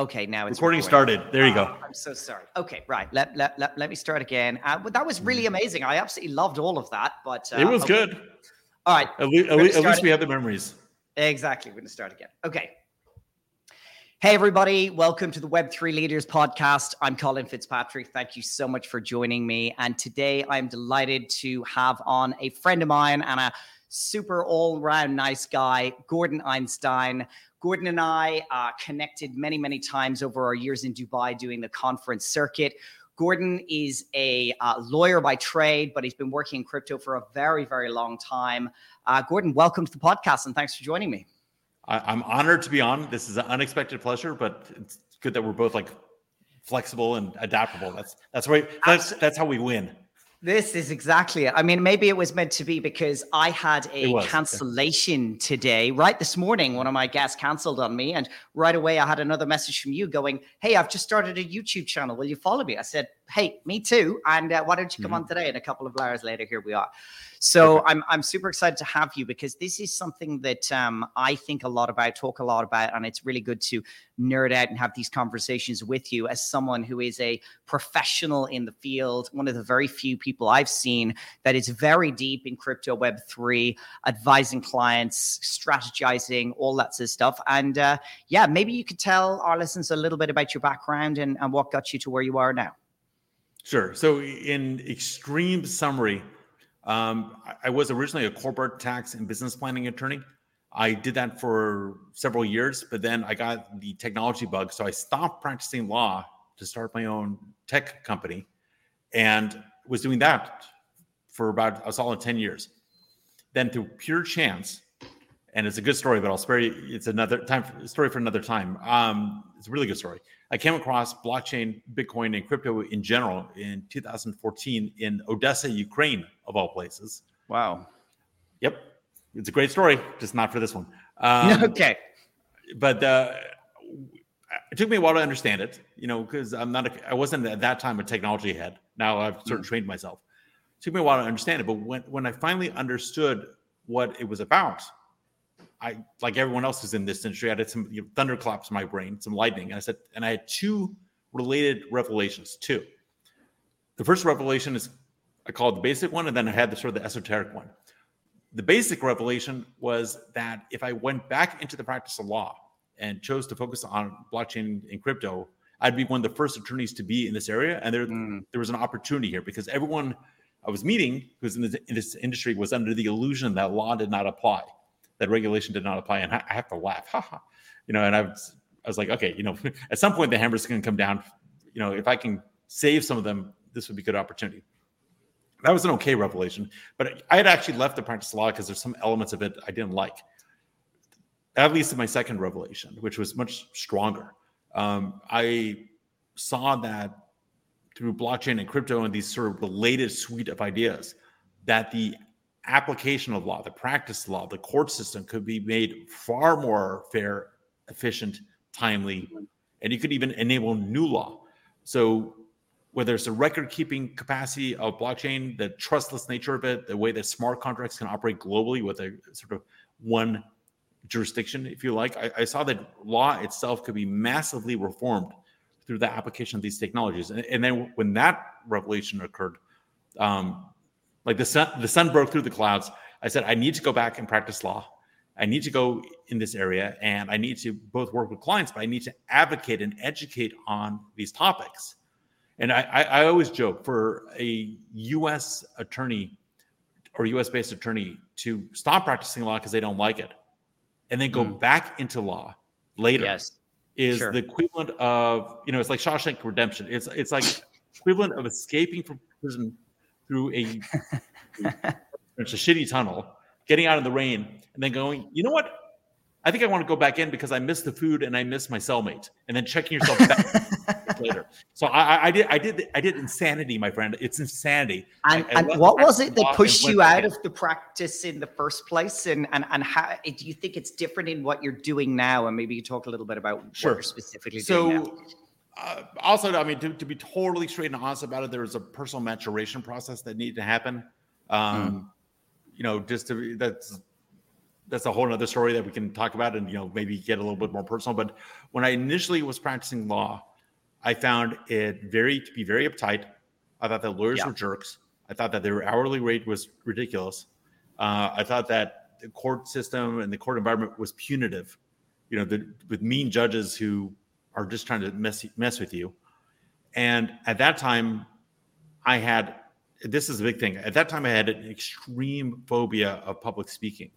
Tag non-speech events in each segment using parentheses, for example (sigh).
Okay, now it's recording, recording. started. There you go. Oh, I'm so sorry. Okay, right. Let let, let, let me start again. Uh, that was really amazing. I absolutely loved all of that. But uh, it was okay. good. All right. At, le- at, le- at least we have the memories. Exactly. We're going to start again. Okay. Hey, everybody. Welcome to the Web3 Leaders Podcast. I'm Colin Fitzpatrick. Thank you so much for joining me. And today I'm delighted to have on a friend of mine and a super all round nice guy, Gordon Einstein. Gordon and I uh, connected many, many times over our years in Dubai doing the conference circuit. Gordon is a uh, lawyer by trade, but he's been working in crypto for a very, very long time. Uh, Gordon, welcome to the podcast and thanks for joining me. I, am honored to be on. This is an unexpected pleasure, but it's good that we're both like flexible and adaptable. That's that's right. That's that's how we win. This is exactly it. I mean, maybe it was meant to be because I had a cancellation today, right this morning. One of my guests canceled on me, and right away I had another message from you going, "Hey, I've just started a YouTube channel. Will you follow me?" I said, "Hey, me too." And uh, why don't you come mm-hmm. on today? And a couple of hours later, here we are. So I'm I'm super excited to have you because this is something that um, I think a lot about, talk a lot about, and it's really good to nerd out and have these conversations with you as someone who is a professional in the field. One of the very few people I've seen that is very deep in crypto Web three, advising clients, strategizing, all that sort of stuff. And uh, yeah, maybe you could tell our listeners a little bit about your background and, and what got you to where you are now. Sure. So, in extreme summary, um, I was originally a corporate tax and business planning attorney. I did that for several years, but then I got the technology bug. So I stopped practicing law to start my own tech company and was doing that for about a solid 10 years. Then, through pure chance, and it's a good story, but I'll spare you. It's another time story for another time. Um, it's a really good story. I came across blockchain, Bitcoin, and crypto in general in 2014 in Odessa, Ukraine, of all places. Wow. Yep, it's a great story, just not for this one. Um, (laughs) okay. But uh, it took me a while to understand it, you know, because I'm not, a, I wasn't at that time a technology head. Now I've sort of mm. trained myself. It took me a while to understand it, but when when I finally understood what it was about, I like everyone else who's in this industry, I had some you know, thunderclaps in my brain, some lightning. And I said, and I had two related revelations. Two. The first revelation is I called the basic one, and then I had the sort of the esoteric one. The basic revelation was that if I went back into the practice of law and chose to focus on blockchain and crypto, I'd be one of the first attorneys to be in this area. And there, mm. there was an opportunity here because everyone I was meeting who's in this, in this industry was under the illusion that law did not apply that regulation did not apply. And I, have to laugh, haha, you know. And I was, I was like, okay, you know, (laughs) at some point the hammer's going to come down. You know, if I can save some of them, this would be a good opportunity. That was an okay revelation, but I had actually left the practice law because there's some elements of it I didn't like. At least in my second revelation, which was much stronger. Um, I saw that through blockchain and crypto and these sort of related suite of ideas, that the application of law, the practice of law, the court system could be made far more fair, efficient, timely, and you could even enable new law. So whether it's the record keeping capacity of blockchain, the trustless nature of it, the way that smart contracts can operate globally with a sort of one jurisdiction, if you like, I, I saw that law itself could be massively reformed through the application of these technologies. And, and then when that revelation occurred, um, like the sun, the sun broke through the clouds. I said, I need to go back and practice law. I need to go in this area and I need to both work with clients, but I need to advocate and educate on these topics. And I, I, I always joke for a US attorney or US based attorney to stop practicing law because they don't like it and then go mm. back into law later yes. is sure. the equivalent of, you know, it's like Shawshank Redemption. It's, it's like equivalent of escaping from prison through a, (laughs) it's a shitty tunnel, getting out in the rain, and then going, you know what? I think I want to go back in because I miss the food and I miss my cellmate, and then checking yourself back (laughs) later. So I, I, did, I did, I did insanity, my friend. It's insanity. And, I, and what was it that pushed you out of the practice in the first place? And and and how do you think it's different in what you're doing now? And maybe you talk a little bit about sure. what you're specifically so, doing now uh, also, I mean, to, to, be totally straight and honest about it, there was a personal maturation process that needed to happen. Um, mm. You know, just to be, that's that's a whole other story that we can talk about and you know maybe get a little bit more personal. But when I initially was practicing law, I found it very to be very uptight. I thought that lawyers yeah. were jerks. I thought that their hourly rate was ridiculous. Uh, I thought that the court system and the court environment was punitive. You know, the, with mean judges who are just trying to mess mess with you. And at that time, I had this is a big thing. At that time, I had an extreme phobia of public speaking.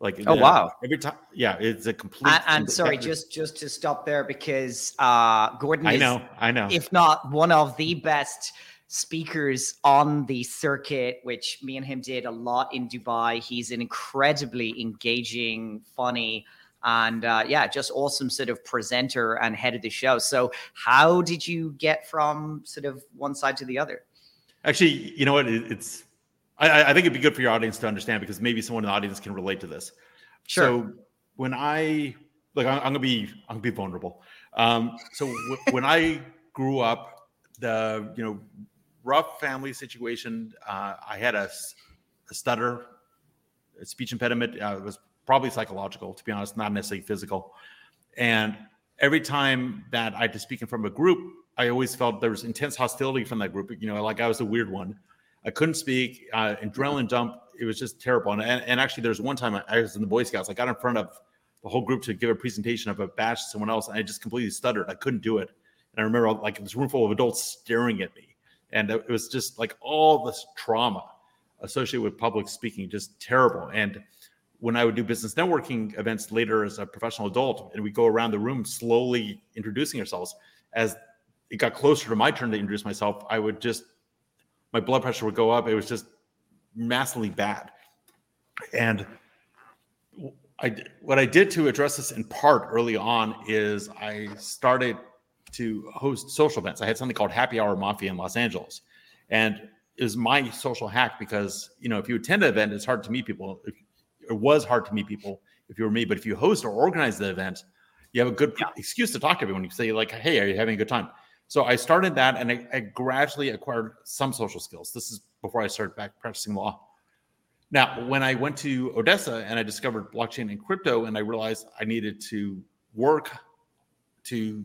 Like oh wow, every time, yeah, it's a complete. And, and sorry, just just to stop there because uh, Gordon. I know, I know. If not one of the best speakers on the circuit, which me and him did a lot in Dubai. He's an incredibly engaging, funny, and uh, yeah, just awesome sort of presenter and head of the show. So, how did you get from sort of one side to the other? Actually, you know what? It's I, I think it'd be good for your audience to understand because maybe someone in the audience can relate to this. Sure. So when I like, I'm, I'm gonna be I'm gonna be vulnerable. Um, so w- when I grew up, the you know rough family situation. Uh, I had a, a, stutter, a speech impediment. Uh, it was probably psychological, to be honest, not necessarily physical. And every time that I had to speak in front of a group, I always felt there was intense hostility from that group. You know, like I was a weird one. I couldn't speak, uh, adrenaline dump. It was just terrible. And, and, actually, there's one time I was in the Boy Scouts. I got in front of the whole group to give a presentation of a badge to someone else, and I just completely stuttered. I couldn't do it. And I remember like this room full of adults staring at me, and it was just like all this trauma associated with public speaking, just terrible. And when I would do business networking events later as a professional adult, and we go around the room slowly introducing ourselves, as it got closer to my turn to introduce myself, I would just my blood pressure would go up. It was just massively bad. And I what I did to address this in part early on is I started to host social events. I had something called Happy Hour Mafia in Los Angeles, and was my social hack because you know if you attend an event, it's hard to meet people. It was hard to meet people if you were me, but if you host or organize the event, you have a good yeah. excuse to talk to everyone. You say like, "Hey, are you having a good time?" So I started that and I, I, gradually acquired some social skills. This is before I started back practicing law. Now, when I went to Odessa and I discovered blockchain and crypto, and I realized I needed to work to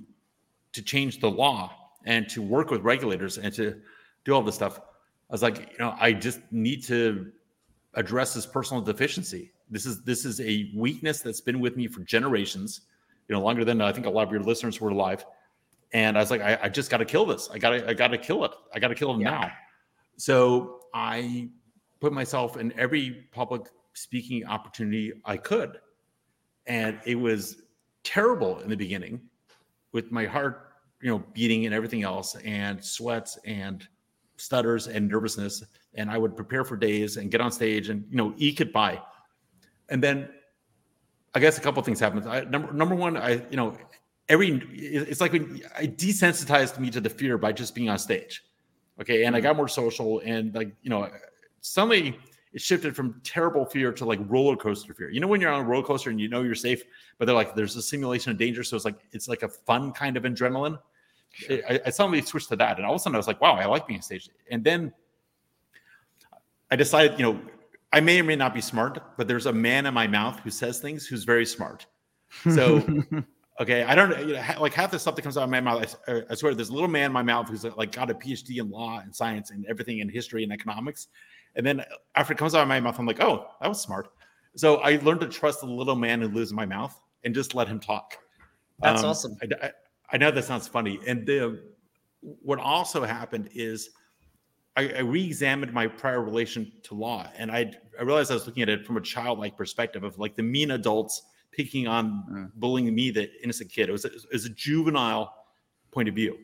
to change the law and to work with regulators and to do all this stuff, I was like, you know, I just need to address this personal deficiency. This is this is a weakness that's been with me for generations, you know, longer than uh, I think a lot of your listeners were alive and I was like, I, I just got to kill this. I got to, I got to kill it. I got to kill it yeah. now. So I put myself in every public speaking opportunity I could, and it was terrible in the beginning, with my heart, you know, beating and everything else, and sweats and stutters and nervousness. And I would prepare for days and get on stage and you know eke it by, and then I guess a couple things happened. I, number number one, I you know every it's like when I desensitized me to the fear by just being on stage. Okay. And I mm-hmm. got more social and like, you know, suddenly it shifted from terrible fear to like roller coaster fear. You know, when you're on a roller coaster and you know you're safe, but they're like, there's a simulation of danger. So it's like, it's like a fun kind of adrenaline. Sure. I, I suddenly switched to that. And all of a sudden I was like, wow, I like being on stage. And then I decided, you know, I may or may not be smart, but there's a man in my mouth who says things who's very smart. So (laughs) Okay, I don't you know, like half the stuff that comes out of my mouth. I, I, swear, there's a little man in my mouth who's like got a PhD in law and science and everything in history and economics, and then after it comes out of my mouth, I'm like, oh, that was smart. So I learned to trust the little man who lives in my mouth and just let him talk. That's um, awesome. I, I, I, know that sounds funny, and the, what also happened is I, I re-examined my prior relation to law, and I I realized I was looking at it from a childlike perspective of like the mean adults picking on mm. bullying me, the innocent kid. It was, it was a juvenile point of view.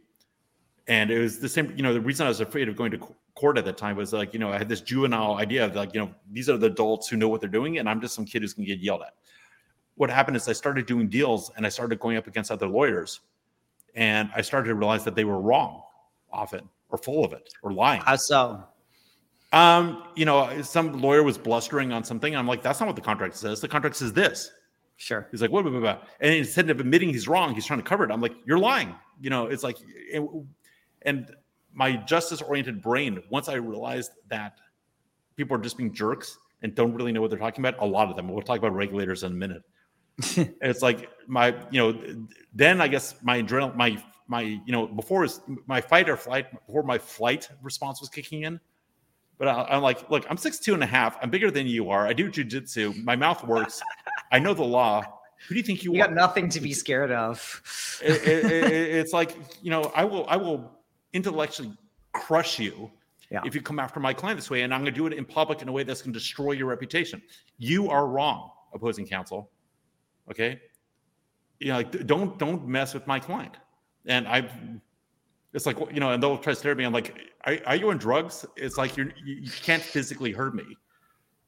And it was the same, you know, the reason I was afraid of going to court at that time was like, you know, I had this juvenile idea of like, you know, these are the adults who know what they're doing, and I'm just some kid who's gonna get yelled at. What happened is I started doing deals and I started going up against other lawyers, and I started to realize that they were wrong often or full of it or lying. How so? Um, you know, some lawyer was blustering on something. I'm like, that's not what the contract says. The contract says this. Sure. He's like, what, what, what, And instead of admitting he's wrong, he's trying to cover it. I'm like, you're lying. You know, it's like, and my justice oriented brain, once I realized that people are just being jerks and don't really know what they're talking about. A lot of them. We'll talk about regulators in a minute. (laughs) it's like my, you know, then I guess my adrenaline, my my, you know, before was my fight or flight, before my flight response was kicking in. But I, am like, look, I'm six two and a half. I'm bigger than you are. I do jujitsu. My mouth works. I know the law. Who do you think you, you are? got nothing to be scared of. (laughs) it, it, it, it's like, you know, I will, I will intellectually crush you yeah. if you come after my client this way, and I'm going to do it in public in a way that's going to destroy your reputation. You are wrong, opposing counsel. Okay, you know, like, don't don't mess with my client. And I've, it's like you know, and they'll try to stare at me. I'm like, are, are you on drugs? It's like you're you, you can't physically hurt me.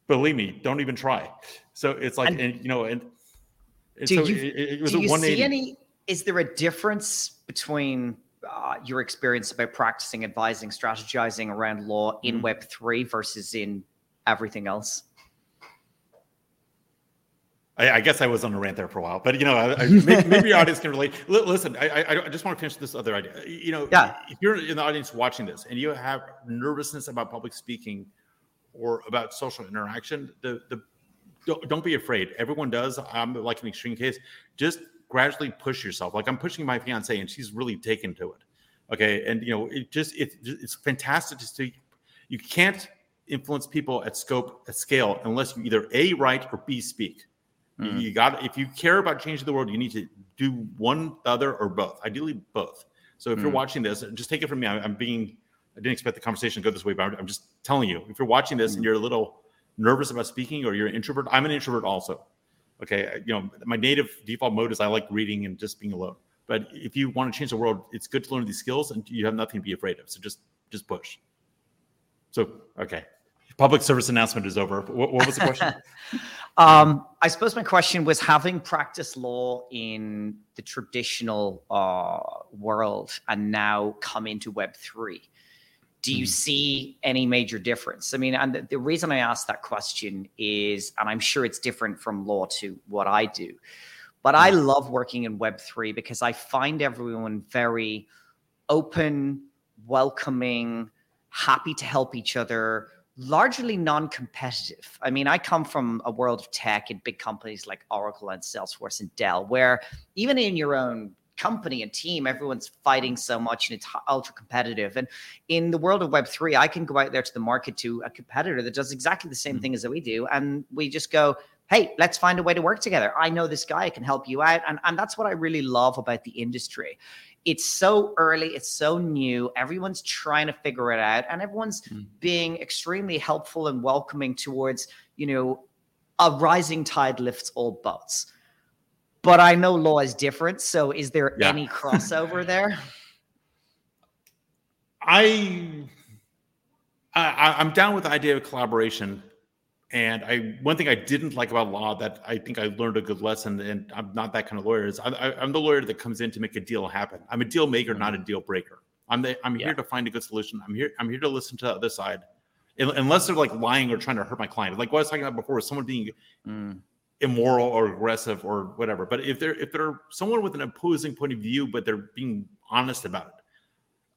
Believe me, don't even try. So it's like, and, and you know, and, and do so you, it, it was do you see any? Is there a difference between uh, your experience about practicing, advising, strategizing around law in mm-hmm. Web three versus in everything else? I, I, guess I was on a rant there for a while, but you know, I, (laughs) maybe, maybe, your audience can relate. L- listen, I, I, just want to finish this other idea. You know, yeah. if you're in the audience watching this and you have nervousness about public speaking or about social interaction, the the don't, don't be afraid. Everyone does. I'm like an extreme case. Just gradually push yourself. Like I'm pushing my fiance, and she's really taken to it. Okay, and you know, it just it, it's fantastic to see. You can't influence people at scope at scale unless you either a write or b speak. Mm-hmm. You got if you care about changing the world, you need to do one, the other, or both. Ideally, both. So if mm-hmm. you're mm. watching this, just take it from me. I'm being. I didn't expect the conversation to go this way, but I'm just telling you. If you're watching this mm-hmm. and mm. you're a little nervous about speaking, or you're an introvert, I'm an introvert also. Okay, you know my native default mode is I like reading and just being alone. But if you want to change the world, it's good to learn these skills, and you have nothing to be afraid of. So just just push. So okay, public service announcement is over. What, what was the question? (laughs) um, I suppose my question was having practiced law in the traditional uh, world and now come into Web three. Do you mm. see any major difference? I mean, and the, the reason I asked that question is, and I'm sure it's different from law to what I do, but I hmm. love working in Web3 because I find everyone very open, welcoming, happy to help each other, largely non-competitive. I mean, I come from a world of tech in big companies like Oracle and Salesforce and Dell, where even in your own company and team, everyone's fighting so much and it's ultra competitive. And in the world of Web3, I can go out there to the market to a competitor that does exactly the same mm-hmm. thing as we do. And we just go, hey, let's find a way to work together. I know this guy, I can help you out. And, and that's what I really love about the industry it's so early, it's so new. Everyone's trying to figure it out, and everyone's mm. being extremely helpful and welcoming towards, you know, a rising tide lifts all boats. But I know law is different. So is there yeah. any crossover (laughs) there? I, I I'm down with the idea of collaboration. And I one thing I didn't like about law that I think I learned a good lesson, and I'm not that kind of lawyer. Is I, am the lawyer that comes in to make a deal happen. I'm a deal maker, mm-hmm. not a deal breaker. I'm the, I'm yeah. here to find a good solution. I'm here I'm here to listen to the other side, unless they're like lying or trying to hurt my client. Like what I was talking about before, is someone being mm. immoral or aggressive or whatever. But if they're if they're someone with an opposing point of view, but they're being honest about it,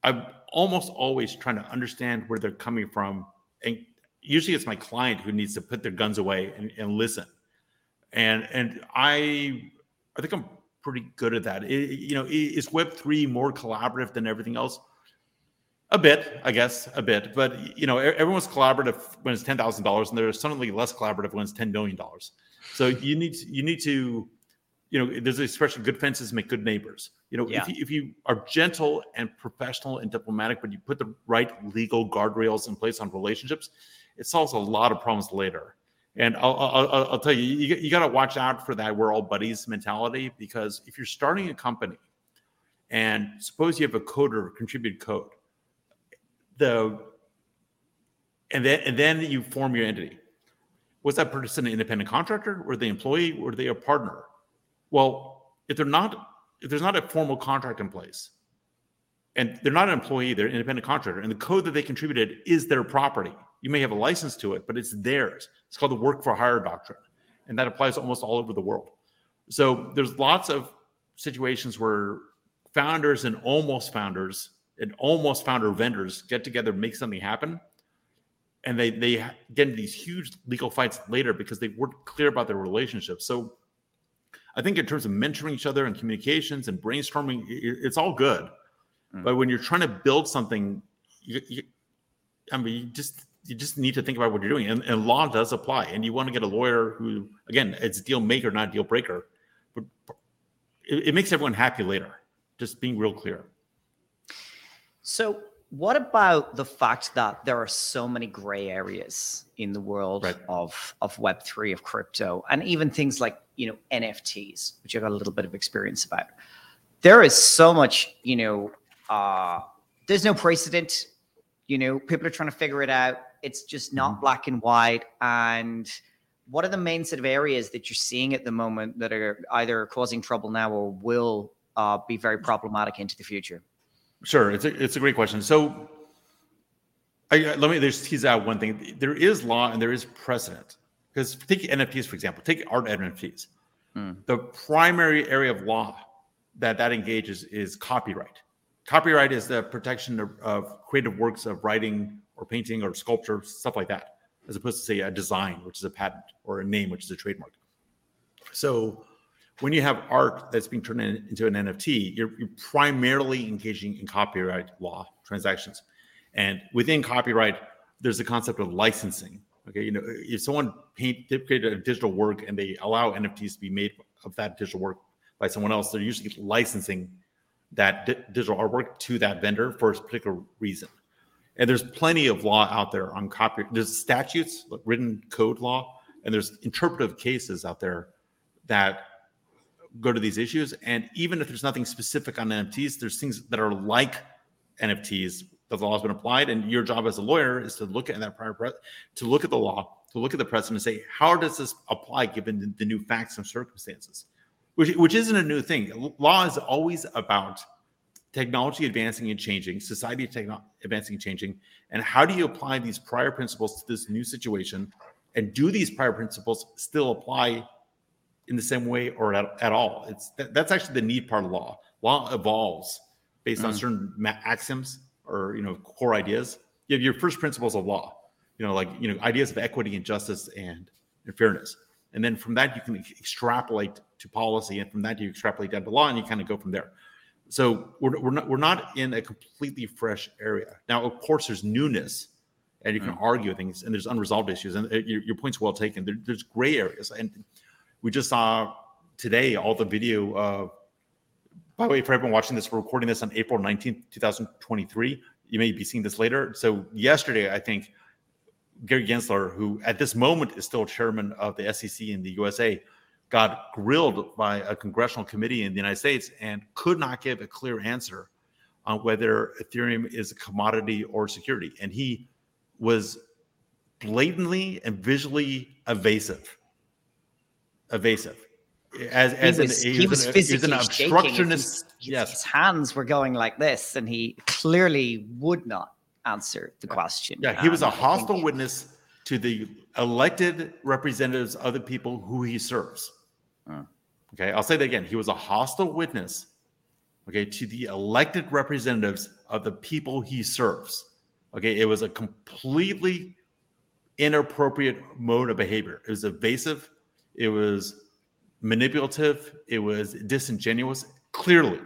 I'm almost always trying to understand where they're coming from and usually it's my client who needs to put their guns away and, and listen. And and I I think I'm pretty good at that. It, you know, is Web three more collaborative than everything else? A bit, I guess, a bit. But you know, everyone's collaborative when it's ten thousand dollars, and they're suddenly less collaborative when it's ten million dollars. So you need you need to, you know, there's an expression: "Good fences make good neighbors." You know, yeah. if, you, if you are gentle and professional and diplomatic, but you put the right legal guardrails in place on relationships, it solves a lot of problems later. And I'll, I'll, I'll tell you, you, you got to watch out for that we're all buddies mentality because if you're starting a company and suppose you have a coder contribute code, the and then and then you form your entity. Was that person an independent contractor? Were they employee? Were they a partner? Well, if they're not, if there's not a formal contract in place, and they're not an employee, they're an independent contractor, and the code that they contributed is their property you may have a license to it, but it's theirs. It's called the work for hire doctrine. And that applies almost all over the world. So there's lots of situations where founders and almost founders and almost founder vendors get together, make something happen. and they they get into these huge legal fights later because they weren't clear about their relationship. So I think in terms of mentoring each other and communications and brainstorming, it's all good. Mm. But when you're trying to build something, you, you, I mean, you just you just need to think about what you're doing, and, and law does apply. And you want to get a lawyer who, again, it's deal maker, not deal breaker, but it, it makes everyone happy later. Just being real clear. So what about the fact that there are so many gray areas in the world right. of of Web three of crypto, and even things like you know NFTs, which I've got a little bit of experience about. There is so much, you know, uh, there's no precedent. You know, people are trying to figure it out. It's just not mm-hmm. black and white. And what are the main sort of areas that you're seeing at the moment that are either causing trouble now or will uh, be very problematic into the future? Sure, it's a it's a great question. So, I, let me just tease out one thing. There is law and there is precedent. Because take NFTs for example. Take art NFTs. Mm. The primary area of law that that engages is copyright. Copyright is the protection of, of creative works of writing or painting or sculpture, stuff like that, as opposed to say a design, which is a patent, or a name, which is a trademark. So when you have art that's being turned in, into an NFT, you're, you're, primarily engaging in copyright law transactions. And within copyright, there's the concept of licensing. Okay, you know, if someone paint create a digital work and they allow NFTs to be made of that digital work by someone else, they're usually licensing that di- digital artwork to that vendor for a particular reason. And there's plenty of law out there on copyright. There's statutes, written code law, and there's interpretive cases out there that go to these issues. And even if there's nothing specific on NFTs, there's things that are like NFTs that the law has been applied. And your job as a lawyer is to look at that prior pre- to look at the law, to look at the precedent, and say how does this apply given the, new facts and circumstances, which which isn't a new thing. Law is always about technology advancing and changing, society techno- advancing and changing, and how do you apply these prior principles to this new situation? And do these prior principles still apply in the same way or at, at all. It's that, that's actually the neat part of law. Law evolves based mm. on certain axioms or you know core ideas. You have your first principles of law, you know, like you know ideas of equity and justice and, and fairness, and then from that you can extrapolate to policy, and from that you extrapolate down to law, and you kind of go from there. So we're, we're not we're not in a completely fresh area now. Of course, there's newness, and you can mm. argue things, and there's unresolved issues, and uh, your, your point's well taken. There, there's gray areas, and we just saw today all the video. Uh, by the way, for everyone watching this, we're recording this on April 19th, 2023. You may be seeing this later. So, yesterday, I think Gary Gensler, who at this moment is still chairman of the SEC in the USA, got grilled by a congressional committee in the United States and could not give a clear answer on whether Ethereum is a commodity or security. And he was blatantly and visually evasive evasive. As, as he was, an, he was, an, physically an obstructionist. His, yes, his hands were going like this, and he clearly would not answer the question. Yeah, he was a um, hostile witness to the elected representatives of the people who he serves. Uh, okay, I'll say that again. He was a hostile witness, okay, to the elected representatives of the people he serves. Okay, it was a completely inappropriate mode of behavior. It was evasive. It was manipulative. It was disingenuous, clearly.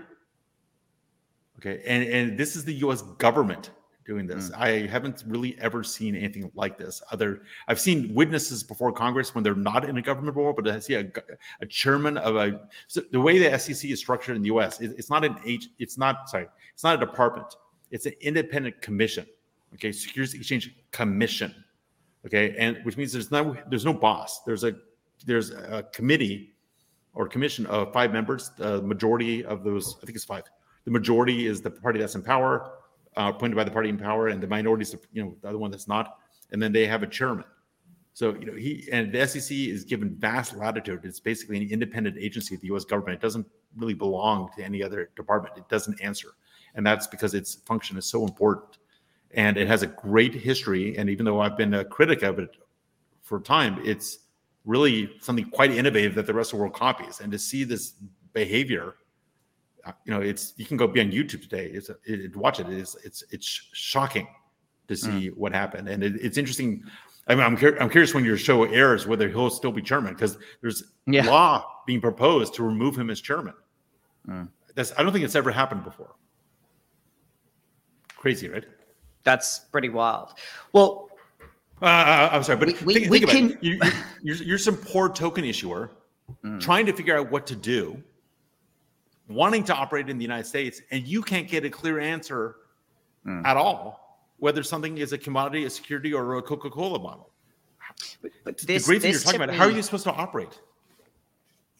Okay, and and this is the U.S. government doing this. Mm. I haven't really ever seen anything like this. Other, I've seen witnesses before Congress when they're not in a government role, but I see a, a chairman of a. So the way the SEC is structured in the U.S., it, it's not an H. It's not sorry. It's not a department. It's an independent commission. Okay, Securities Exchange Commission. Okay, and which means there's no there's no boss. There's a there's a committee or commission of five members. The majority of those, I think it's five. The majority is the party that's in power, uh, appointed by the party in power, and the minority is, you know, the other one that's not. And then they have a chairman. So you know he and the SEC is given vast latitude. It's basically an independent agency of the U.S. government. It doesn't really belong to any other department. It doesn't answer, and that's because its function is so important. And it has a great history. And even though I've been a critic of it for time, it's really something quite innovative that the rest of the world copies. And to see this behavior, you know, it's you can go be on YouTube today. It's it, watch it. It's it's it's shocking. to see mm. what happened. And it, it's interesting. I mean, I'm, cur- I'm curious when your show airs whether he'll still be chairman because there's yeah. law being proposed to remove him as chairman. Mm. That's I don't think it's ever happened before. Crazy, right? That's pretty wild. Well, uh, uh I'm sorry, but we, think, we think can... about it. You, you're, you're, some poor token issuer mm. trying to figure out what to do, wanting to operate in the United States, and you can't get a clear answer mm. at all whether something is a commodity, a security, or a Coca-Cola bottle. But, but this, the great thing you're talking about, me, how are you supposed to operate?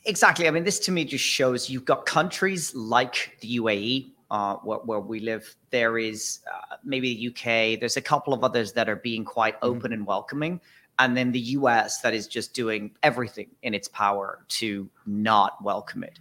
Exactly. I mean, this to me just shows you've got countries like the UAE, uh, where, where, we live. There is uh, maybe the UK. There's a couple of others that are being quite mm-hmm. open mm-hmm. and welcoming. And then the US that is just doing everything in its power to not welcome it.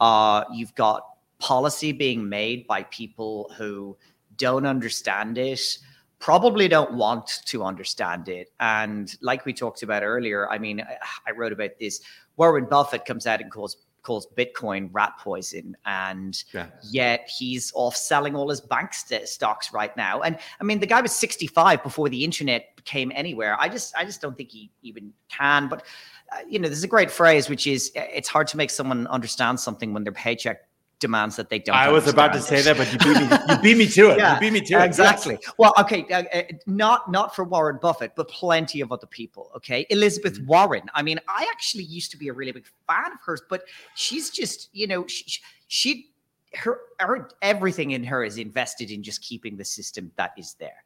Uh, you've got policy being made by people who don't understand it, probably don't want to understand it. And like we talked about earlier, I mean, I wrote about this Warren Buffett comes out and calls calls Bitcoin rat poison, and yet he's off selling all his bank st- stocks right now. And I mean, the guy was 65 before the internet came anywhere. I just, I just don't think he even can. But uh, you know, there's a great phrase which is, it's hard to make someone understand something when their paycheck demands that they don't. I was about to say that, but you beat me. (laughs) You beat me to it. Yeah, you beat me to it. Exactly. Well, okay, uh, uh, not not for Warren Buffett, but plenty of other people. Okay, Elizabeth mm-hmm. Warren. I mean, I actually used to be a really big fan of hers, but she's just, you know, she, she her, her everything in her is invested in just keeping the system that is there.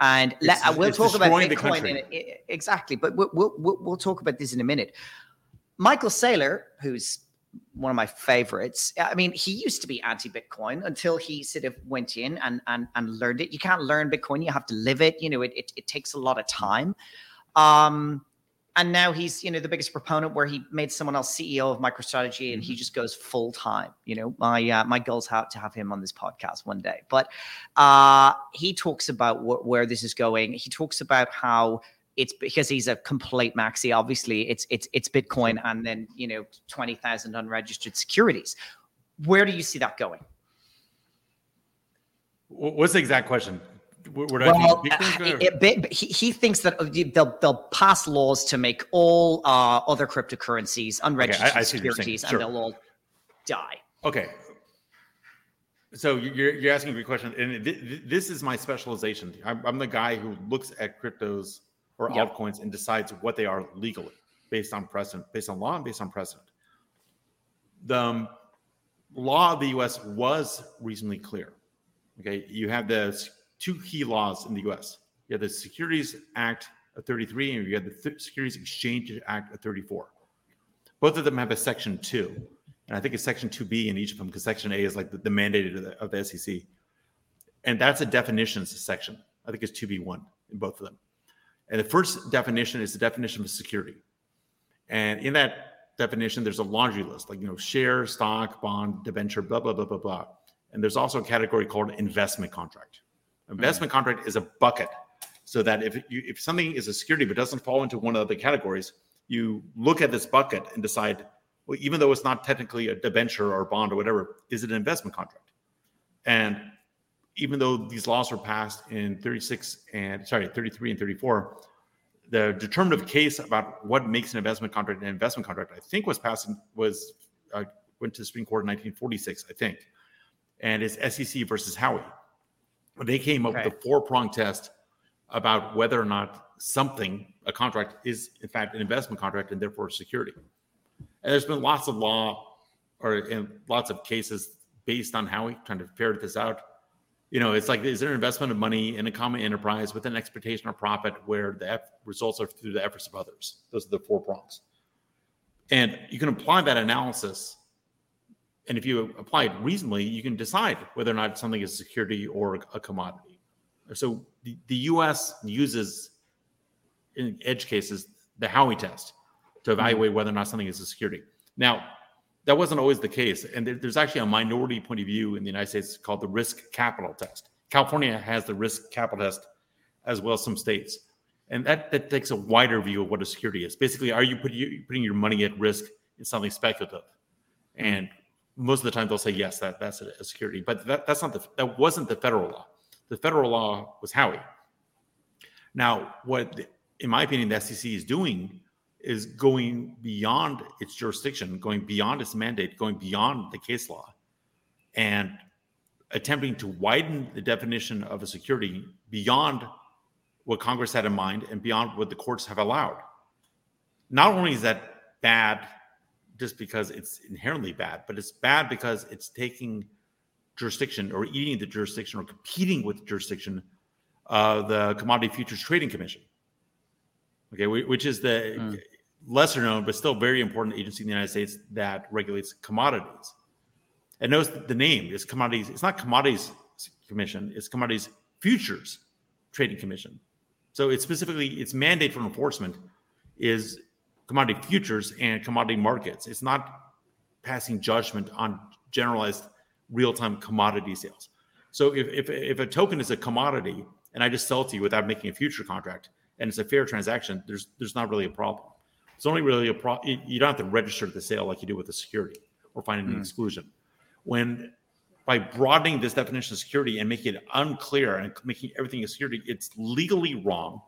And let, we'll talk about Bitcoin in exactly, but we'll, we'll, we'll talk about this in a minute. Michael Saylor, who's one of my favorites. I mean, he used to be anti-Bitcoin until he sort of went in and and and learned it. You can't learn Bitcoin; you have to live it. You know, it it, it takes a lot of time. Um, and now he's you know the biggest proponent where he made someone else CEO of MicroStrategy, and he mm-hmm. just goes full time. You know, my uh, my goals have to have him on this podcast one day. But uh, he talks about wh- where this is going. He talks about how it's because he's a complete maxi. Obviously, it's it's it's Bitcoin and then you know twenty thousand unregistered securities. Where do you see that going? What's the exact question? Well, uh, it, he, he thinks that uh, they'll they'll pass laws to make all uh, other cryptocurrencies unregistered okay, I, I securities, sure. and they'll all die. Okay, so you're, you're asking a great question, and this is my specialization. I'm, I'm, the guy who looks at cryptos or yep. altcoins and decides what they are legally based on precedent, based on law and based on precedent. The um, law of the US was reasonably clear. Okay, you have the two key laws in the US. You have the Securities Act of 33 and you have the Th- Securities Exchange Act of 34. Both of them have a section 2. And I think it's section 2B in each of them because section A is like the, the mandate of the, of the SEC. And that's a definitions section. I think it's 2B1 in both of them. And the first definition is the definition of security. And in that definition, there's a laundry list, like you know, share, stock, bond, debenture, blah blah blah blah blah. And there's also a category called investment contract. Investment mm-hmm. contract is a bucket, so that if you, if something is a security but doesn't fall into one of the categories, you look at this bucket and decide, well, even though it's not technically a debenture or bond or whatever, is it an investment contract? And even though these laws were passed in 36 and sorry 33 and 34 the determinative case about what makes an investment contract an investment contract i think was passed was uh, went to the supreme court in 1946 i think. And it's sec versus howey. They came up okay. with a four prong test about whether or not something a contract is in fact an investment contract and therefore security. And there's been lots of law or in lots of cases based on howey trying to ferret this out you know, it's like is there an investment of money in a common enterprise with an expectation of profit where the results are through the efforts of others? Those are the four prongs. And you can apply that analysis. And if you apply it reasonably, you can decide whether or not something is a security or a commodity. So the, the US uses, in edge cases, the Howey test to mm-hmm. evaluate whether or not something is a security. Now, that wasn't always the case. And there, there's actually a minority point of view in the United States called the risk capital test. California has the risk capital test as well as some states. And that, that takes a wider view of what a security is. Basically, are you, put, you putting your money at risk in something speculative? And most of the time they'll say, yes, that, that's a, security. But that, that's not the, that wasn't the federal law. The federal law was Howey. Now, what, in my opinion, the SEC is doing is going beyond its jurisdiction, going beyond its mandate, going beyond the case law, and attempting to widen the definition of a security beyond what Congress had in mind and beyond what the courts have allowed. Not only is that bad just because it's inherently bad, but it's bad because it's taking jurisdiction or eating the jurisdiction or competing with jurisdiction of the Commodity Futures Trading Commission. Okay, which is the mm. Lesser known but still very important agency in the United States that regulates commodities. And notice the name is commodities. It's not commodities commission. It's commodities futures trading commission. So it's specifically its mandate for enforcement is commodity futures and commodity markets. It's not passing judgment on generalized real-time commodity sales. So if, if, if a token is a commodity and I just sell it to you without making a future contract and it's a fair transaction, there's there's not really a problem. It's only really a problem. You don't have to register the sale like you do with a security or finding an mm. exclusion. When by broadening this definition of security and making it unclear and making everything a security, it's legally wrong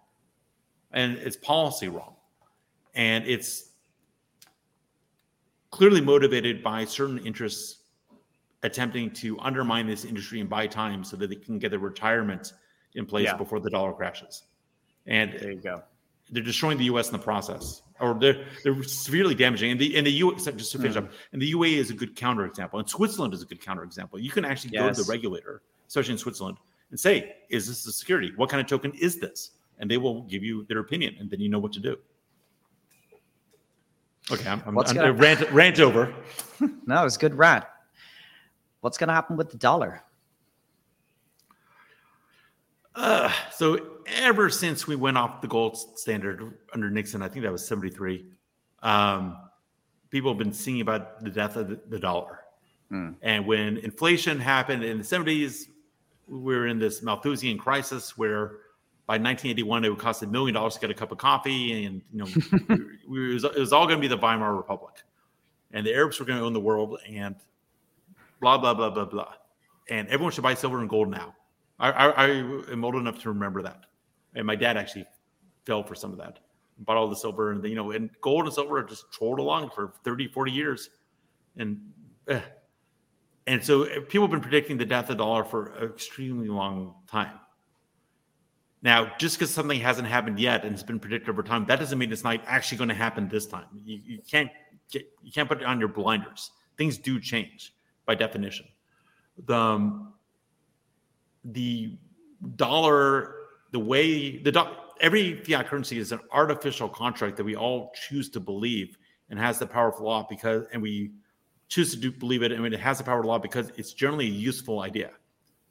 and it's policy wrong. And it's clearly motivated by certain interests attempting to undermine this industry and buy time so that they can get their retirement in place yeah. before the dollar crashes. And there you go. They're destroying the U.S. in the process, or they're they're severely damaging. And the in the U. Just to finish mm. up, and the UAE is a good counterexample, and Switzerland is a good counterexample. You can actually yes. go to the regulator, especially in Switzerland, and say, "Is this a security? What kind of token is this?" And they will give you their opinion, and then you know what to do. Okay, I'm, I'm, I'm gonna... rant rant over. (laughs) no, it's good rant. What's going to happen with the dollar? Uh, so ever since we went off the gold standard under Nixon, I think that was 73, um, people have been singing about the death of the, the dollar. Mm. And when inflation happened in the 70s, we were in this Malthusian crisis where by 1981 it would cost a million dollars to get a cup of coffee, and you know (laughs) we, it, was, it was all going to be the Weimar Republic, and the Arabs were going to own the world, and blah blah blah blah blah, and everyone should buy silver and gold now. I, I, I am old enough to remember that, and my dad actually fell for some of that. Bought all the silver, and you know, and gold and silver just trolled along for 30, 40 years, and eh. and so eh, people have been predicting the death of the dollar for an extremely long time. Now, just because something hasn't happened yet and it's been predicted over time, that doesn't mean it's not actually going to happen this time. You, you can't get, you can't put it on your blinders. Things do change by definition. The, um, the dollar, the way the do, every fiat currency is an artificial contract that we all choose to believe and has the power of law because, and we choose to do, believe it, and it has the power of law because it's generally a useful idea.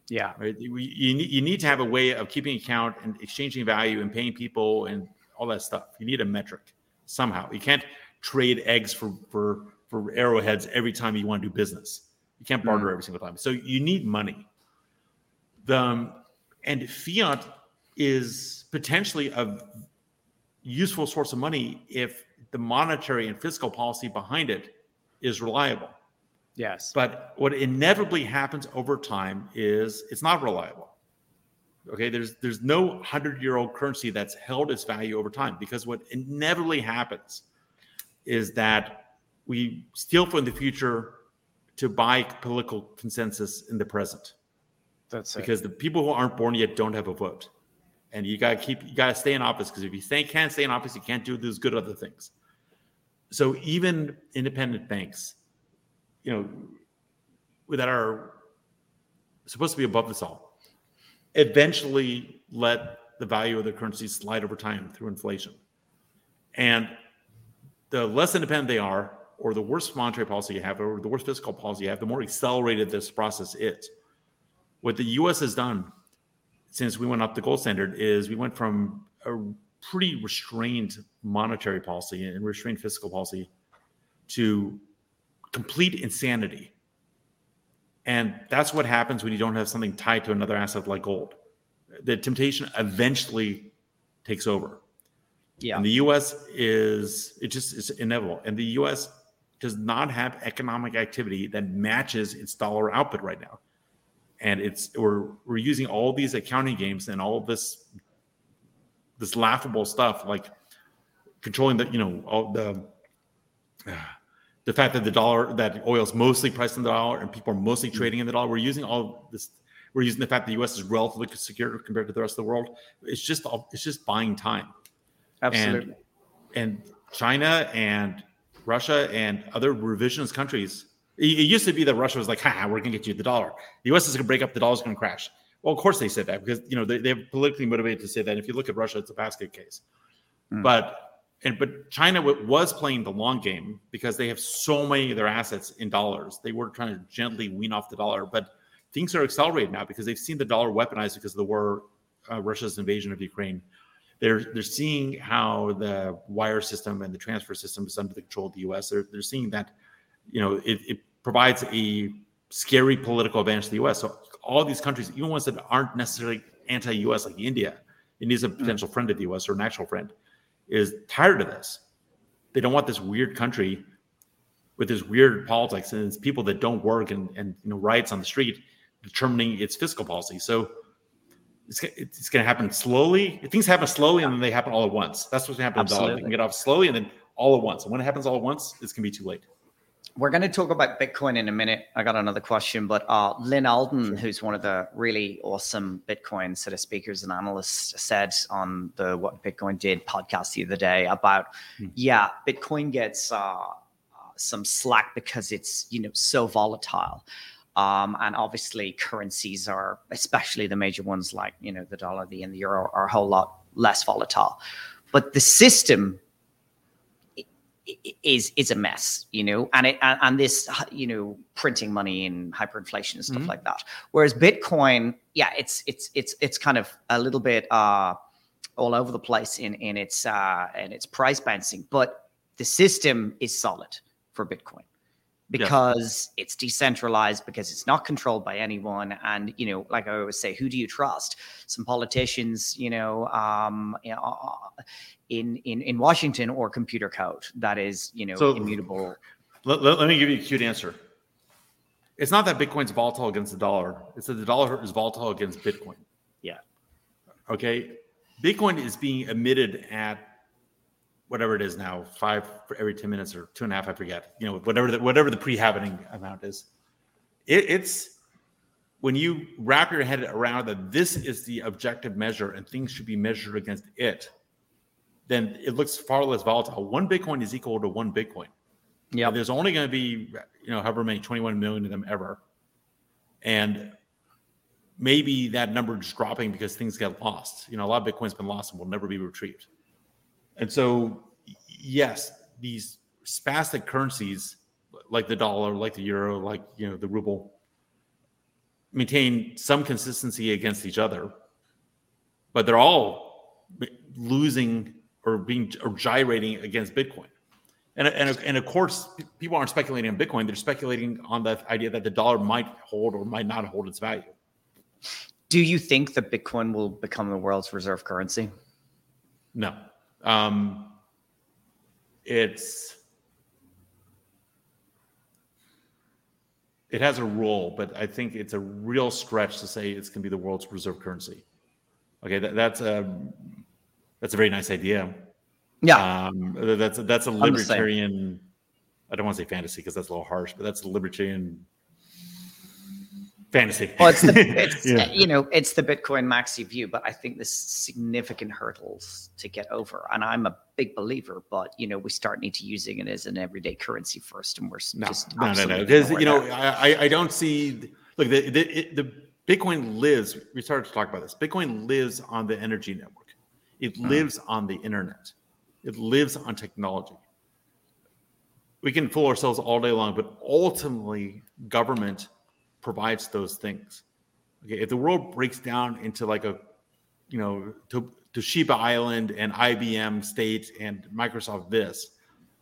Yeah. Right. You, you, need, you need to have a way of keeping account and exchanging value and paying people and all that stuff. You need a metric somehow. You can't trade eggs for, for, for arrowheads every time you want to do business. You can't barter mm. every single time. So you need money. The um, and fiat is potentially a useful source of money if the monetary and fiscal policy behind it is reliable. Yes. But what inevitably happens over time is it's not reliable. Okay, there's there's no 100-year-old currency that's held its value over time because what inevitably happens is that we steal from the future to buy political consensus in the present. That's it. because the people who aren't born yet don't have a vote, and you gotta keep you gotta stay in office because if you stay, can't stay in office, you can't do those good other things. So even independent banks, you know, that are supposed to be above this all, eventually let the value of their currency slide over time through inflation, and the less independent they are, or the worse monetary policy you have, or the worse fiscal policy you have, the more accelerated this process is. What the U.S. has done since we went up the gold standard is we went from a pretty restrained monetary policy and restrained fiscal policy to complete insanity. And that's what happens when you don't have something tied to another asset like gold. The temptation eventually takes over. Yeah. And the US is it just is inevitable. And the US does not have economic activity that matches its dollar output right now. And it's we're we're using all these accounting games and all this this laughable stuff like controlling the you know all the the fact that the dollar that oil is mostly priced in the dollar and people are mostly mm-hmm. trading in the dollar. We're using all this. We're using the fact that the U.S. is relatively secure compared to the rest of the world. It's just it's just buying time. Absolutely. And, and China and Russia and other revisionist countries. It, it used to be that Russia was like, "Ha, we're going to get you the dollar." The U.S. is going to break up. The dollar's going to crash. Well, of course they said that because you know they, they're politically motivated to say that. If you look at Russia, it's a basket case. Mm. But and but China was playing the long game because they have so many of their assets in dollars. They were trying to gently wean off the dollar, but things are accelerating now because they've seen the dollar weaponized because of the war, uh, Russia's invasion of Ukraine. They're they're seeing how the wire system and the transfer system is under the control of the U.S. They're they're seeing that, you know, it, it provides a scary political advantage to the U.S. So all these countries, even ones that aren't necessarily anti-U.S. like India, India's a hmm. potential friend of the U.S. or an actual friend, is tired of this. They don't want this weird country with this weird politics and it's people that don't work and, and you know riots on the street determining its fiscal policy. So it's, it's going to happen slowly. Things happen slowly and then they happen all at once. That's what's going to happen. Absolutely. They can get off slowly and then all at once. And when it happens all at once, it's going to be too late we're going to talk about Bitcoin in a minute. I got another question, but uh, Lyn Alden, sure. who's one of the really awesome Bitcoin sort of speakers and analysts, said on the What Bitcoin Did podcast the other day about, hmm. yeah, Bitcoin gets uh, some slack because it's you know so volatile. Um, and obviously, currencies are, especially the major ones like you know the dollar, the and the euro, are a whole lot less volatile. But the system is is a mess, you know, and it and this you know printing money and hyperinflation and stuff mm-hmm. like that. Whereas Bitcoin, yeah, it's it's it's it's kind of a little bit uh, all over the place in in its uh, in its price bouncing, but the system is solid for Bitcoin because yeah. it's decentralized because it's not controlled by anyone and you know like i always say who do you trust? Some politicians you know um uh, in in in washington or computer code that is you know so, immutable. let, let, let me give you a cute answer. It's not that bitcoin's volatile against the dollar. It's that the dollar is volatile against bitcoin. Yeah. Okay? Bitcoin is being emitted at whatever it is now, five for every 10 minutes or two and a half, I forget, you know, whatever the, whatever the pre-halving amount is. It, it's when you wrap your head around that this is the objective measure and things should be measured against it, then it looks far less volatile. One Bitcoin is equal to one Bitcoin. Yeah. There's only going to be, you know, however many, 21 million of them ever. And maybe that number is dropping because things get lost. You know, a lot of Bitcoin's been lost and will never be retrieved. And so, yes, these spastic currencies like the dollar, like the euro, like you know the ruble, maintain some consistency against each other, but they're all losing or being or gyrating against Bitcoin. And, and, and of course, people aren't speculating on Bitcoin; they're speculating on the idea that the dollar might hold or might not hold its value. Do you think that Bitcoin will become the world's reserve currency? No. Um, it's it has a role, but I think it's a real stretch to say it's going to be the world's reserve currency. Okay, that, that's a that's a very nice idea. Yeah, um, that's that's a libertarian. I don't want to say fantasy because that's a little harsh, but that's a libertarian fantasy. Well, it's the (laughs) it's, yeah. you know it's the Bitcoin maxi view, but I think there's significant hurdles to get over, and I'm a big believer. But you know, we start need to using it as an everyday currency first, and we're no, just no, no, no, you know I I don't see look the the, the Bitcoin lives. We started to talk about this. Bitcoin lives on the energy network. It hmm. lives on the internet. It lives on technology. We can fool ourselves all day long, but ultimately, government provides those things. Okay, if the world breaks down into like a, you know, to Toshiba Island and IBM State and Microsoft this,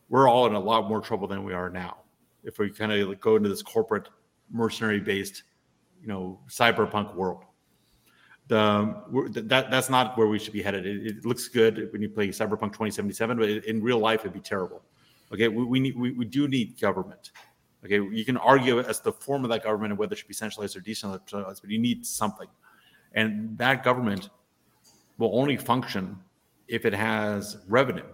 we're all in a lot more trouble than we are now. If we kind of go into this corporate mercenary based, you know, cyberpunk world. The that that's not where we should be headed. It, it looks good when you play Cyberpunk 2077, but in real life it'd be terrible. Okay, we, we need we, we do need government. Okay, you can argue as the form of that government and whether it should be centralized or decentralized, but you need something. And that government will only function if it has revenue.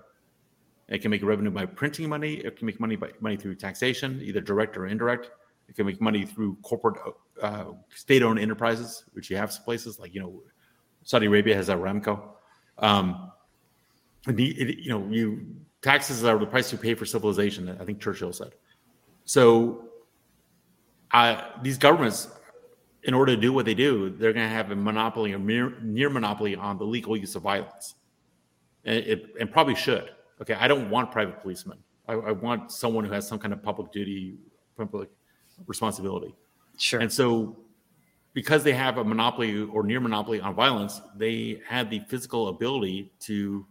It can make revenue by printing money. It can make money by money through taxation, either direct or indirect. It can make money through corporate, uh, state-owned enterprises, which you have some places like you know, Saudi Arabia has Aramco. Um, it, you know, you taxes are the price you pay for civilization. I think Churchill said. So, uh, these governments, in order to do what they do, they're going to have a monopoly or near, near monopoly on the legal use of violence, and, it, and probably should. Okay, I don't want private policemen. I, I, want someone who has some kind of public duty, public responsibility. Sure. And so, because they have a monopoly or near monopoly on violence, they have the physical ability to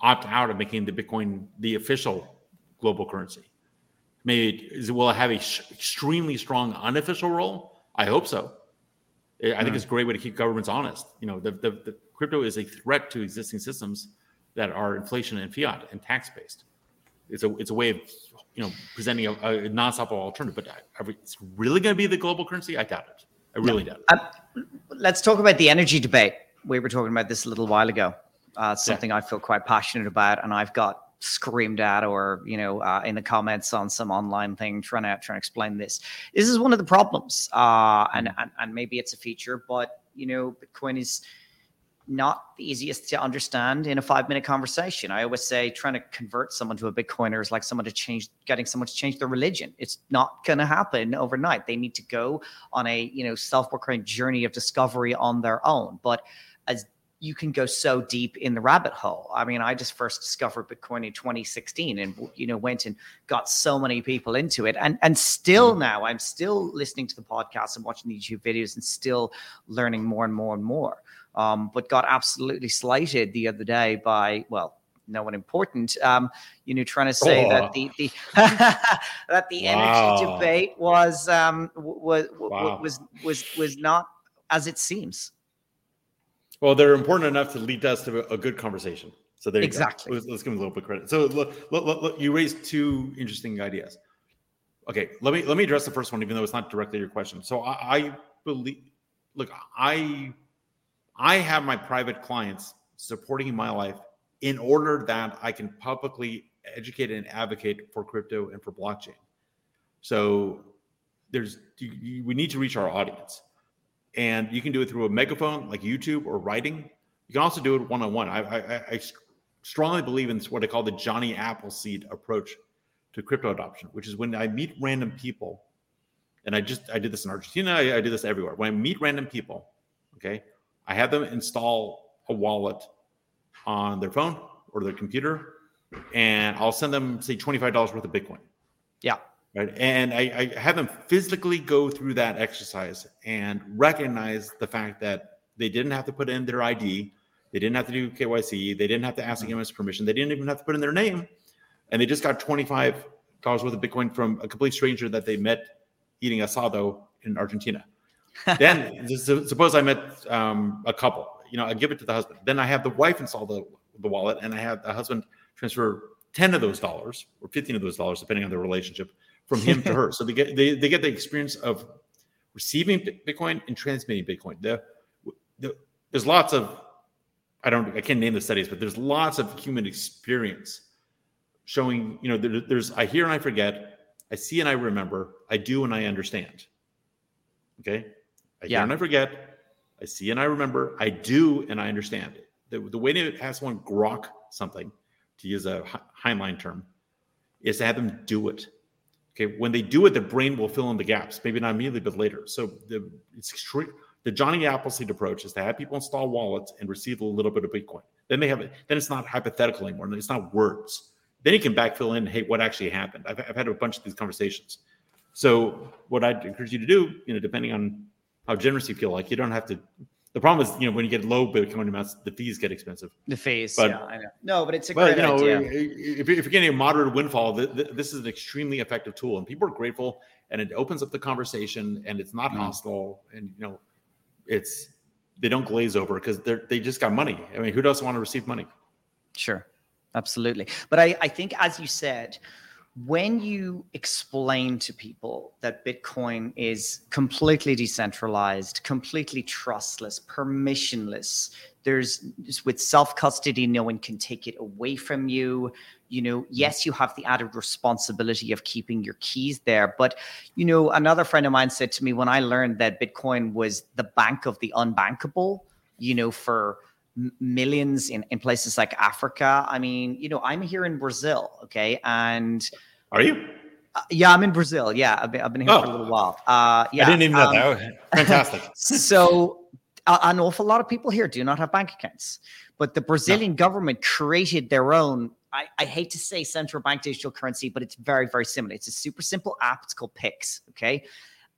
opt out of making the Bitcoin the official global currency. Is, will it have a sh- extremely strong unofficial role? I hope so. I mm. think it's a great way to keep governments honest. You know, the, the, the crypto is a threat to existing systems that are inflation and fiat and tax based. It's a it's a way of you know presenting a, a non-stoppable alternative. But it's really going to be the global currency? I doubt it. I really doubt it. Um, let's talk about the energy debate. We were talking about this a little while ago. Uh, something yeah. I feel quite passionate about, and I've got screamed at or you know uh, in the comments on some online thing trying to trying to explain this this is one of the problems uh, and, and and maybe it's a feature but you know bitcoin is not the easiest to understand in a five minute conversation. I always say trying to convert someone to a Bitcoiner is like someone to change, getting someone to change their religion. It's not going to happen overnight. They need to go on a, you know, self-proclaimed journey of discovery on their own. But as you can go so deep in the rabbit hole. I mean, I just first discovered Bitcoin in 2016 and you know went and got so many people into it. And and still mm-hmm. now I'm still listening to the podcast and watching the YouTube videos and still learning more and more and more um, but got absolutely slighted the other day by, well, no one important. Um, you know, trying to say oh. (laughs) that the the that the wow. energy debate was um, was wow. was was was not as it seems. Well, they're important enough to lead us to a good conversation. So there, exactly. Let's, let's, give them a little bit of credit. So look, look, look, you raised two interesting ideas. Okay, let me let me address the first one, even though it's not directly your question. So I, I believe, look, I I have my private clients supporting my life in order that I can publicly educate and advocate for crypto and for blockchain. So there's you, we need to reach our audience, and you can do it through a megaphone like YouTube or writing. You can also do it one on one. I, strongly believe in what I call the Johnny Appleseed approach to crypto adoption, which is when I meet random people, and I just I did this in Argentina, I, I did this everywhere. When I meet random people, okay, I have them install a wallet on their phone or their computer, and I'll send them say twenty five dollars worth of Bitcoin. Yeah. Right. And I, I have them physically go through that exercise and recognize the fact that they didn't have to put in their ID, they didn't have to do KYC, they didn't have to ask mm-hmm. permission, they didn't even have to put in their name, and they just got twenty five dollars worth of Bitcoin from a complete stranger that they met eating asado in Argentina (laughs) then suppose I met um, a couple. You know, I give it to the husband. Then I have the wife install the, the wallet, and I have the husband transfer ten of those dollars or fifteen of those dollars, depending on the relationship, from him to (laughs) her. So they get they, they get the experience of receiving Bitcoin and transmitting Bitcoin. The, the, there's lots of I don't I can't name the studies, but there's lots of human experience showing. You know, there, there's I hear and I forget, I see and I remember, I do and I understand. Okay, I yeah. hear and I forget. I see and I remember. I do and I understand. The, the way to have someone grok something, to use a Heinlein term, is to have them do it. Okay, when they do it, the brain will fill in the gaps. Maybe not immediately, but later. So the it's extreme. The Johnny Appleseed approach is to have people install wallets and receive a little bit of Bitcoin. Then they have it. Then it's not hypothetical anymore. It's not words. Then you can backfill in, hey, what actually happened? I've, I've had a bunch of these conversations. So what I'd encourage you to do, you know, depending on how generous you feel like. You don't have to. The problem is, you know, when you get low Bitcoin amounts, the fees get expensive. The fees, but, yeah, I know. No, but it's a but, great you know, idea. If, you're getting a moderate windfall, this is an extremely effective tool, and people are grateful, and it opens up the conversation, and it's not mm. hostile, and you know, it's they don't glaze over because they're they just got money. I mean, who doesn't want to receive money? Sure, absolutely. But I, I think, as you said, when you explain to people that Bitcoin is completely decentralized, completely trustless, permissionless, there's with self custody, no one can take it away from you. You know, yes, you have the added responsibility of keeping your keys there. But, you know, another friend of mine said to me when I learned that Bitcoin was the bank of the unbankable, you know, for millions in, in places like Africa. I mean, you know, I'm here in Brazil, okay? And are you? Uh, yeah, I'm in Brazil. Yeah, I've been, I've been here oh. for a little while. Uh, yeah, I didn't even know um, that. (laughs) Fantastic. so, uh, an awful lot of people here do not have bank accounts, but the Brazilian no. government created their own. I, I, hate to say central bank digital currency, but it's very, very similar. It's a super simple app. It's called Pix. Okay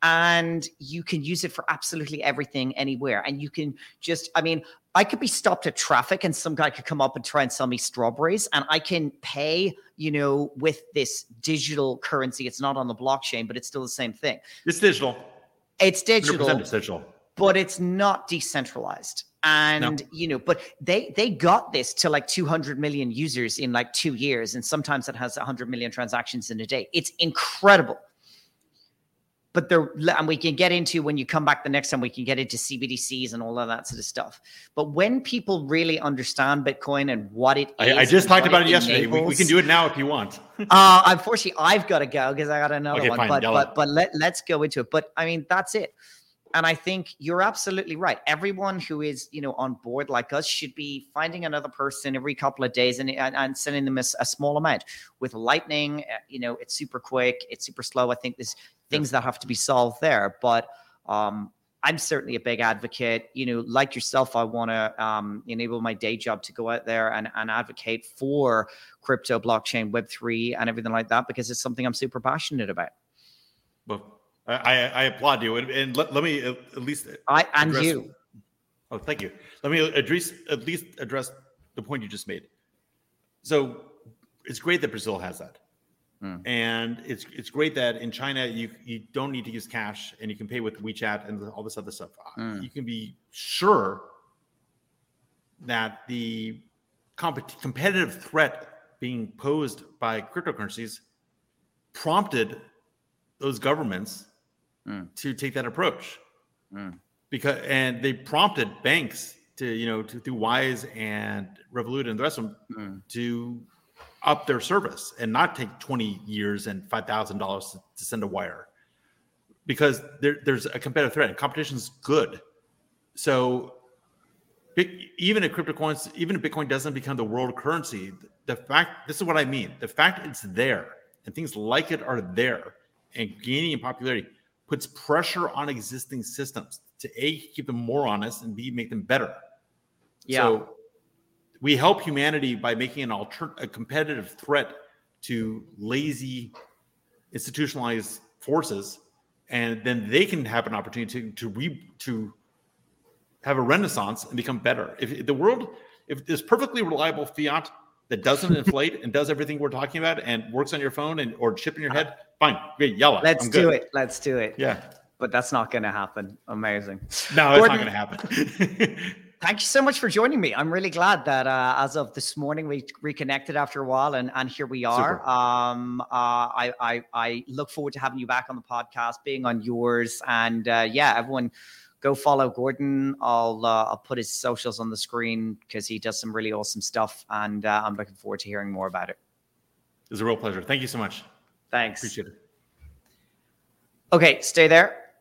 and you can use it for absolutely everything anywhere. And you can just, I mean, I could be stopped at traffic and some guy could come up and try and sell me strawberries, and I can pay, you know, with this digital currency. It's not on the blockchain, but it's still the same thing. It's digital. It's digital. It's digital. But it's not decentralized. And no. you know, but they they got this to like 200 million users in like two years, and sometimes it has 100 million transactions in a day. It's incredible but there and we can get into when you come back the next time we can get into cbdc's and all of that sort of stuff. But when people really understand bitcoin and what it I, I just talked about it, it yesterday. We, we, can do it now if you want. (laughs) Uh unfortunately i've got to go because i got another okay, one fine, but but but let, let's go into it. But i mean that's it and i think you're absolutely right everyone who is you know on board like us should be finding another person every couple of days and, and, and sending them a, a, small amount with lightning uh, you know it's super quick it's super slow i think there's things that have to be solved there. But um, I'm certainly a big advocate. You know, like yourself, I want to um, enable my day job to go out there and, and advocate for crypto, blockchain, Web3, and everything like that because it's something I'm super passionate about. Well, I, I applaud you. And, and let, let, me at least. I And address, you. Oh, thank you. Let me address at least address the point you just made. So it's great that Brazil has that. Mm. And it's it's great that in China you you don't need to use cash and you can pay with WeChat and all this other stuff. Mm. You can be sure that the comp- competitive threat being posed by cryptocurrencies prompted those governments mm. to take that approach mm. because and they prompted banks to you know to through Wise and Revolut and the rest of them mm. to up their service and not take 20 years and $5,000 to send a wire because there, there's a competitive threat and competition is good. So even if crypto coins, even if Bitcoin doesn't become the world currency, the fact, this is what I mean. The fact it's there and things like it are there and gaining in popularity puts pressure on existing systems to A, keep them more honest and B, make them better. Yeah. So we help humanity by making an alter- a competitive threat to lazy institutionalized forces and then they can have an opportunity to to re, to have a renaissance and become better if, the world if this perfectly reliable fiat that doesn't inflate and does everything we're talking about and works on your phone and or chip in your head fine great yellow let's do it let's do it. Yeah. But that's not going to happen. Amazing. No Gordon, it's not going to happen. (laughs) Thank you so much for joining me. I'm really glad that uh, as of this morning we reconnected after a while, and and here we are. Um, uh, I, I I look forward to having you back on the podcast, being on yours, and uh, yeah, everyone go follow Gordon. I'll uh, I'll put his socials on the screen because he does some really awesome stuff, and uh, I'm looking forward to hearing more about it. It's a real pleasure. Thank you so much. Thanks. Appreciate it. Okay, stay there.